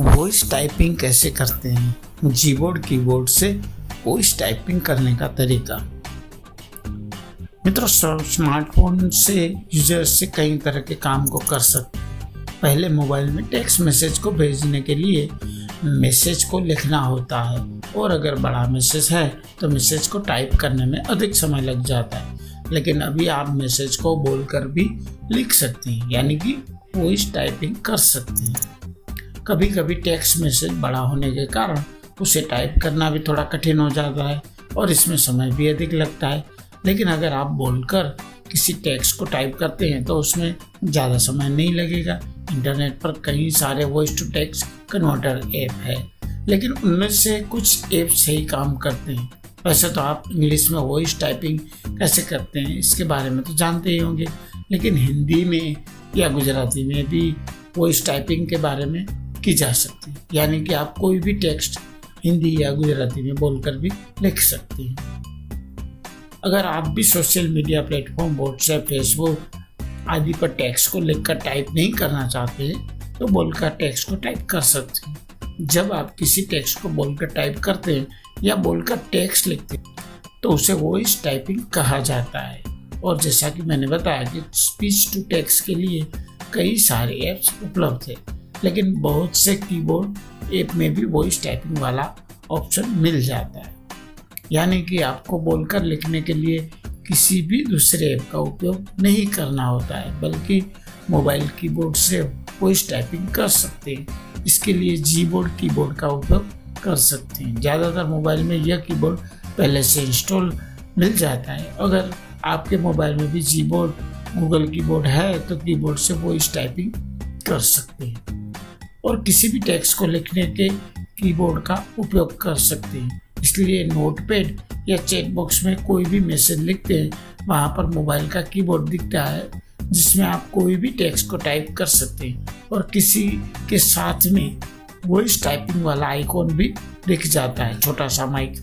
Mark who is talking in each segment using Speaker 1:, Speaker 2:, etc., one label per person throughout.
Speaker 1: Voice typing कैसे करते हैं? जीबोर्ड कीबोर्ड से वॉइस टाइपिंग करने का तरीका। मित्रों स्मार्टफ़ोन से यूज़र से कई तरह के काम को कर सकते पहले मोबाइल में टेक्स्ट मैसेज को भेजने के लिए मैसेज को लिखना होता है। और अगर बड़ा मैसेज है तो मैसेज को टाइप करने में अधिक समय लग जाता है। लेकिन अभी आप मैसेज को बोलकर भी लिख सकते हैं, यानी कि वॉइस टाइपिंग कर सकते हैं। कभी कभी टेक्स्ट मैसेज बड़ा होने के कारण उसे टाइप करना भी थोड़ा कठिन हो जाता है और इसमें समय भी अधिक लगता है। लेकिन अगर आप बोलकर किसी टेक्स्ट को टाइप करते हैं तो उसमें ज़्यादा समय नहीं लगेगा। इंटरनेट पर कई सारे voice to text converter app है। लेकिन उनमें से कुछ ऐप सही काम करते हैं। वैसे तो आप इंग्लिश में वॉइस टाइपिंग कैसे करते हैं, इसके बारे में तो जानते ही होंगे। लेकिन हिंदी में या गुजराती में भी वॉइस टाइपिंग के बारे में की जा सकती है। यानी कि आप कोई भी टेक्स्ट हिंदी या गुजराती में बोलकर भी लिख सकते हैं। अगर आप भी social media platform, WhatsApp, Facebook आदि पर टेक्स्ट को लिखकर टाइप नहीं करना चाहते हैं तो बोलकर टेक्स्ट को टाइप कर सकते हैं। जब आप किसी टेक्स्ट को बोलकर टाइप करते हैं या बोलकर टेक्स्ट लिखते हैं तो उसे वॉइस टाइपिंग कहा जाता है। और जैसा कि मैंने बताया कि स्पीच टू टेक्स्ट के लिए कई सारे ऐप्स उपलब्ध है। लेकिन बहुत से कीबोर्ड ऐप में भी वॉइस टाइपिंग वाला ऑप्शन मिल जाता है। यानी कि आपको बोलकर लिखने के लिए किसी भी दूसरे ऐप का उपयोग नहीं करना होता है, बल्कि मोबाइल कीबोर्ड से वॉइस टाइपिंग कर सकते हैं। इसके लिए जी बोर्ड कीबोर्ड का उपयोग कर सकते हैं। ज़्यादातर मोबाइल में यह कीबोर्ड पहले से इंस्टॉल मिल जाता है। अगर आपके मोबाइल में भी जी बोर्ड गूगल कीबोर्ड है तो कीबोर्ड से वॉइस टाइपिंग कर सकते हैं। और किसी भी टेक्स्ट को लिखने के कीबोर्ड का उपयोग कर सकते हैं। इसलिए नोटपैड या चेक बॉक्स में कोई भी मैसेज लिखते हैं, वहाँ पर मोबाइल का कीबोर्ड दिखता है, जिसमें आप कोई भी टेक्स्ट को टाइप कर सकते हैं और किसी के साथ में वॉइस टाइपिंग वाला आइकॉन भी दिख जाता है, छोटा सा माइक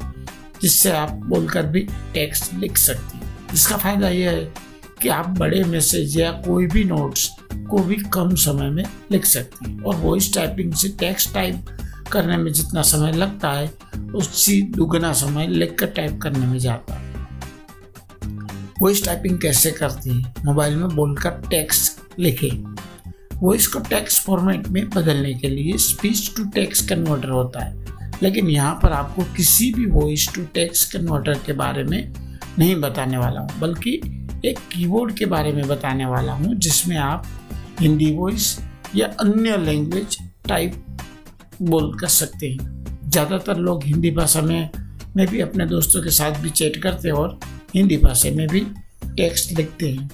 Speaker 1: जिससे आप बोलकर भी टेक्स्ट लिख सकते हैं। इसका फ़ायदा यह है कि आप बड़े मैसेज या कोई भी नोट्स को भी कम समय में लिख सकते हैं। और वॉइस टाइपिंग से टेक्स्ट टाइप करने में जितना समय लगता है, उससे दुगना समय लिखकर टाइप करने में जाता है। वॉइस टाइपिंग कैसे करती है? मोबाइल में बोलकर टेक्स्ट लिखे। वॉइस को टेक्स्ट फॉर्मेट में बदलने के लिए स्पीच टू टेक्स्ट कन्वर्टर होता है। लेकिन यहाँ पर आपको किसी भी वॉइस टू टेक्स्ट कन्वर्टर के बारे में नहीं बताने वाला हूँ, बल्कि एक कीबोर्ड के बारे में बताने वाला हूँ, जिसमें आप हिंदी वॉइस या अन्य लैंग्वेज टाइप बोल कर सकते हैं। ज़्यादातर लोग हिंदी भाषा में में भी अपने दोस्तों के साथ भी चैट करते हैं और हिंदी भाषा में भी टेक्स्ट लिखते हैं।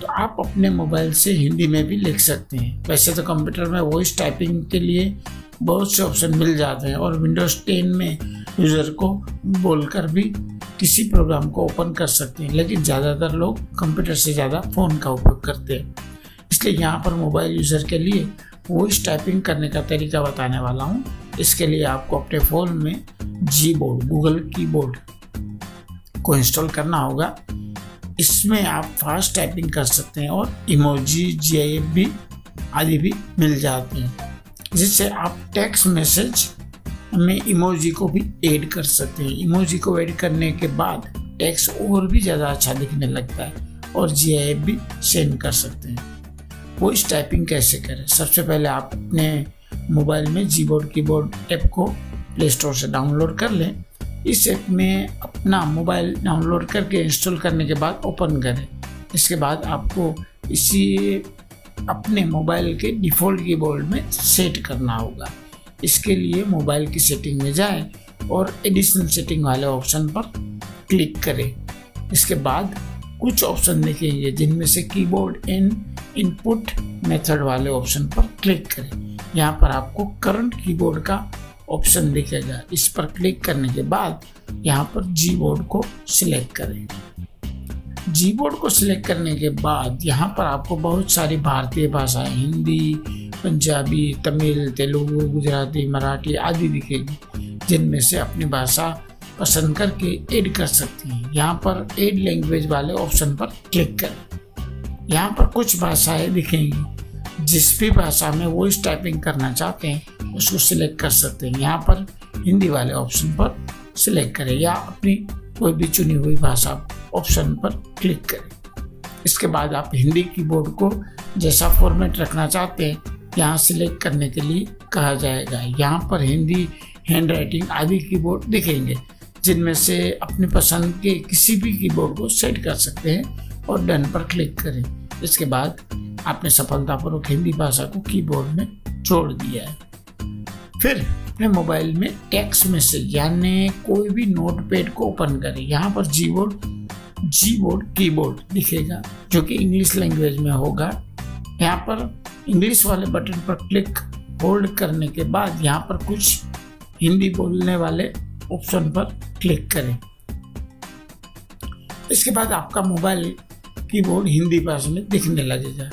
Speaker 1: तो आप अपने मोबाइल से हिंदी में भी लिख सकते हैं। वैसे तो कंप्यूटर में वॉइस टाइपिंग के लिए बहुत से ऑप्शन मिल जाते हैं और विंडोज़ टेन में यूज़र को बोलकर भी किसी प्रोग्राम को ओपन कर सकते हैं, लेकिन ज़्यादातर लोग कंप्यूटर से ज़्यादा फ़ोन का उपयोग करते हैं। इसलिए यहाँ पर मोबाइल यूज़र के लिए वॉइस टाइपिंग करने का तरीका बताने वाला हूँ। इसके लिए आपको अपने फ़ोन में Gboard Google keyboard को इंस्टॉल करना होगा। इसमें आप फास्ट टाइपिंग कर सकते हैं और इमोजी जी आई एफ़ भी आदि भी मिल जाते हैं, जिससे आप टेक्स्ट मैसेज में इमोजी को भी ऐड कर सकते हैं। इमोजी को ऐड करने के बाद टेक्स्ट और भी ज़्यादा अच्छा दिखने लगता है और जी आई भी सेंड कर सकते हैं। वॉइस टाइपिंग कैसे करें? सबसे पहले आप अपने मोबाइल में Gboard keyboard app को प्ले स्टोर से डाउनलोड कर लें। इस ऐप में अपना मोबाइल डाउनलोड करके इंस्टॉल करने के बाद ओपन करें। इसके बाद आपको इसी अपने मोबाइल के डिफ़ॉल्ट कीबोर्ड में सेट करना होगा। इसके लिए मोबाइल की सेटिंग में जाएँ और एडिशनल सेटिंग वाले ऑप्शन पर क्लिक करें। इसके बाद कुछ ऑप्शन दिखेंगे जिनमें से कीबोर्ड इन इनपुट मेथड वाले ऑप्शन पर क्लिक करें। यहाँ पर आपको करंट कीबोर्ड का ऑप्शन दिखेगा। इस पर क्लिक करने के बाद यहाँ पर जी बोर्ड को सिलेक्ट करें। जी बोर्ड को सिलेक्ट करने के बाद यहाँ पर आपको बहुत सारी भारतीय भाषाएँ, हिंदी पंजाबी, तमिल, तेलुगु, गुजराती, मराठी आदि दिखेगी, जिनमें से अपनी भाषा पसंद करके ऐड कर सकती हैं। यहाँ पर ऐड लैंग्वेज वाले ऑप्शन पर क्लिक करें। यहाँ पर कुछ भाषाएँ दिखेंगी, जिस भी भाषा में वॉइस टाइपिंग करना चाहते हैं, उसको सिलेक्ट कर सकते हैं। यहाँ पर हिंदी वाले ऑप्शन पर सिलेक्ट करें, या अपनी कोई भी चुनी हुई भाषा ऑप्शन पर क्लिक करें। इसके बाद आप हिंदी कीबोर्ड को जैसा फॉर्मेट रखना चाहते हैं यहाँ सिलेक्ट करने के लिए कहा जाएगा। यहाँ पर हिंदी हैंड राइटिंग आदि कीबोर्ड दिखेंगे, जिनमें से अपनी पसंद के किसी भी कीबोर्ड को सेट कर सकते हैं और डन पर क्लिक करें। इसके बाद आपने सफलतापूर्वक हिंदी भाषा को कीबोर्ड में जोड़ दिया है। फिर अपने मोबाइल में टेक्स्ट मैसेज यानी कोई भी नोट पैड को ओपन करें। यहाँ पर Gboard Gboard keyboard दिखेगा, जो कि इंग्लिश लैंग्वेज में होगा। यहाँ पर इंग्लिश वाले बटन पर क्लिक होल्ड करने के बाद यहाँ पर कुछ हिंदी बोलने वाले ऑप्शन पर क्लिक करें। इसके बाद आपका मोबाइल कीबोर्ड हिंदी भाषा में दिखने लगेगा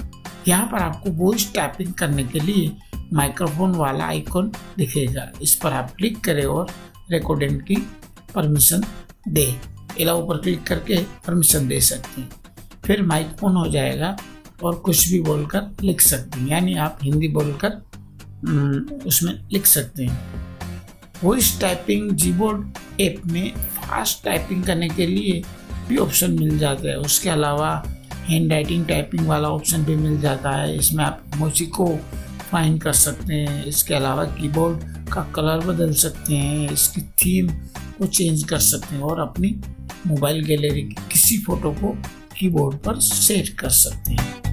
Speaker 1: यहाँ पर आपको वॉइस टाइपिंग करने के लिए माइक्रोफोन वाला आइकॉन दिखेगा। इस पर आप क्लिक करें और रिकॉर्डिंग की परमिशन दे। अलाउ पर क्लिक करके परमिशन दे सकते हैं। फिर माइक ऑन हो जाएगा। और कुछ भी बोलकर लिख सकते हैं। यानी आप हिंदी बोलकर उसमें लिख सकते हैं। वॉइस टाइपिंग जीबोर्ड ऐप में फास्ट टाइपिंग करने के लिए भी ऑप्शन मिल जाता है। उसके अलावा हैंड राइटिंग टाइपिंग वाला ऑप्शन भी मिल जाता है। इसमें आप मोची को फाइन कर सकते हैं। इसके अलावा कीबोर्ड का कलर बदल सकते हैं। इसकी थीम को चेंज कर सकते हैं और अपनी मोबाइल गैलरी की किसी फ़ोटो को कीबोर्ड पर सेट कर सकते हैं।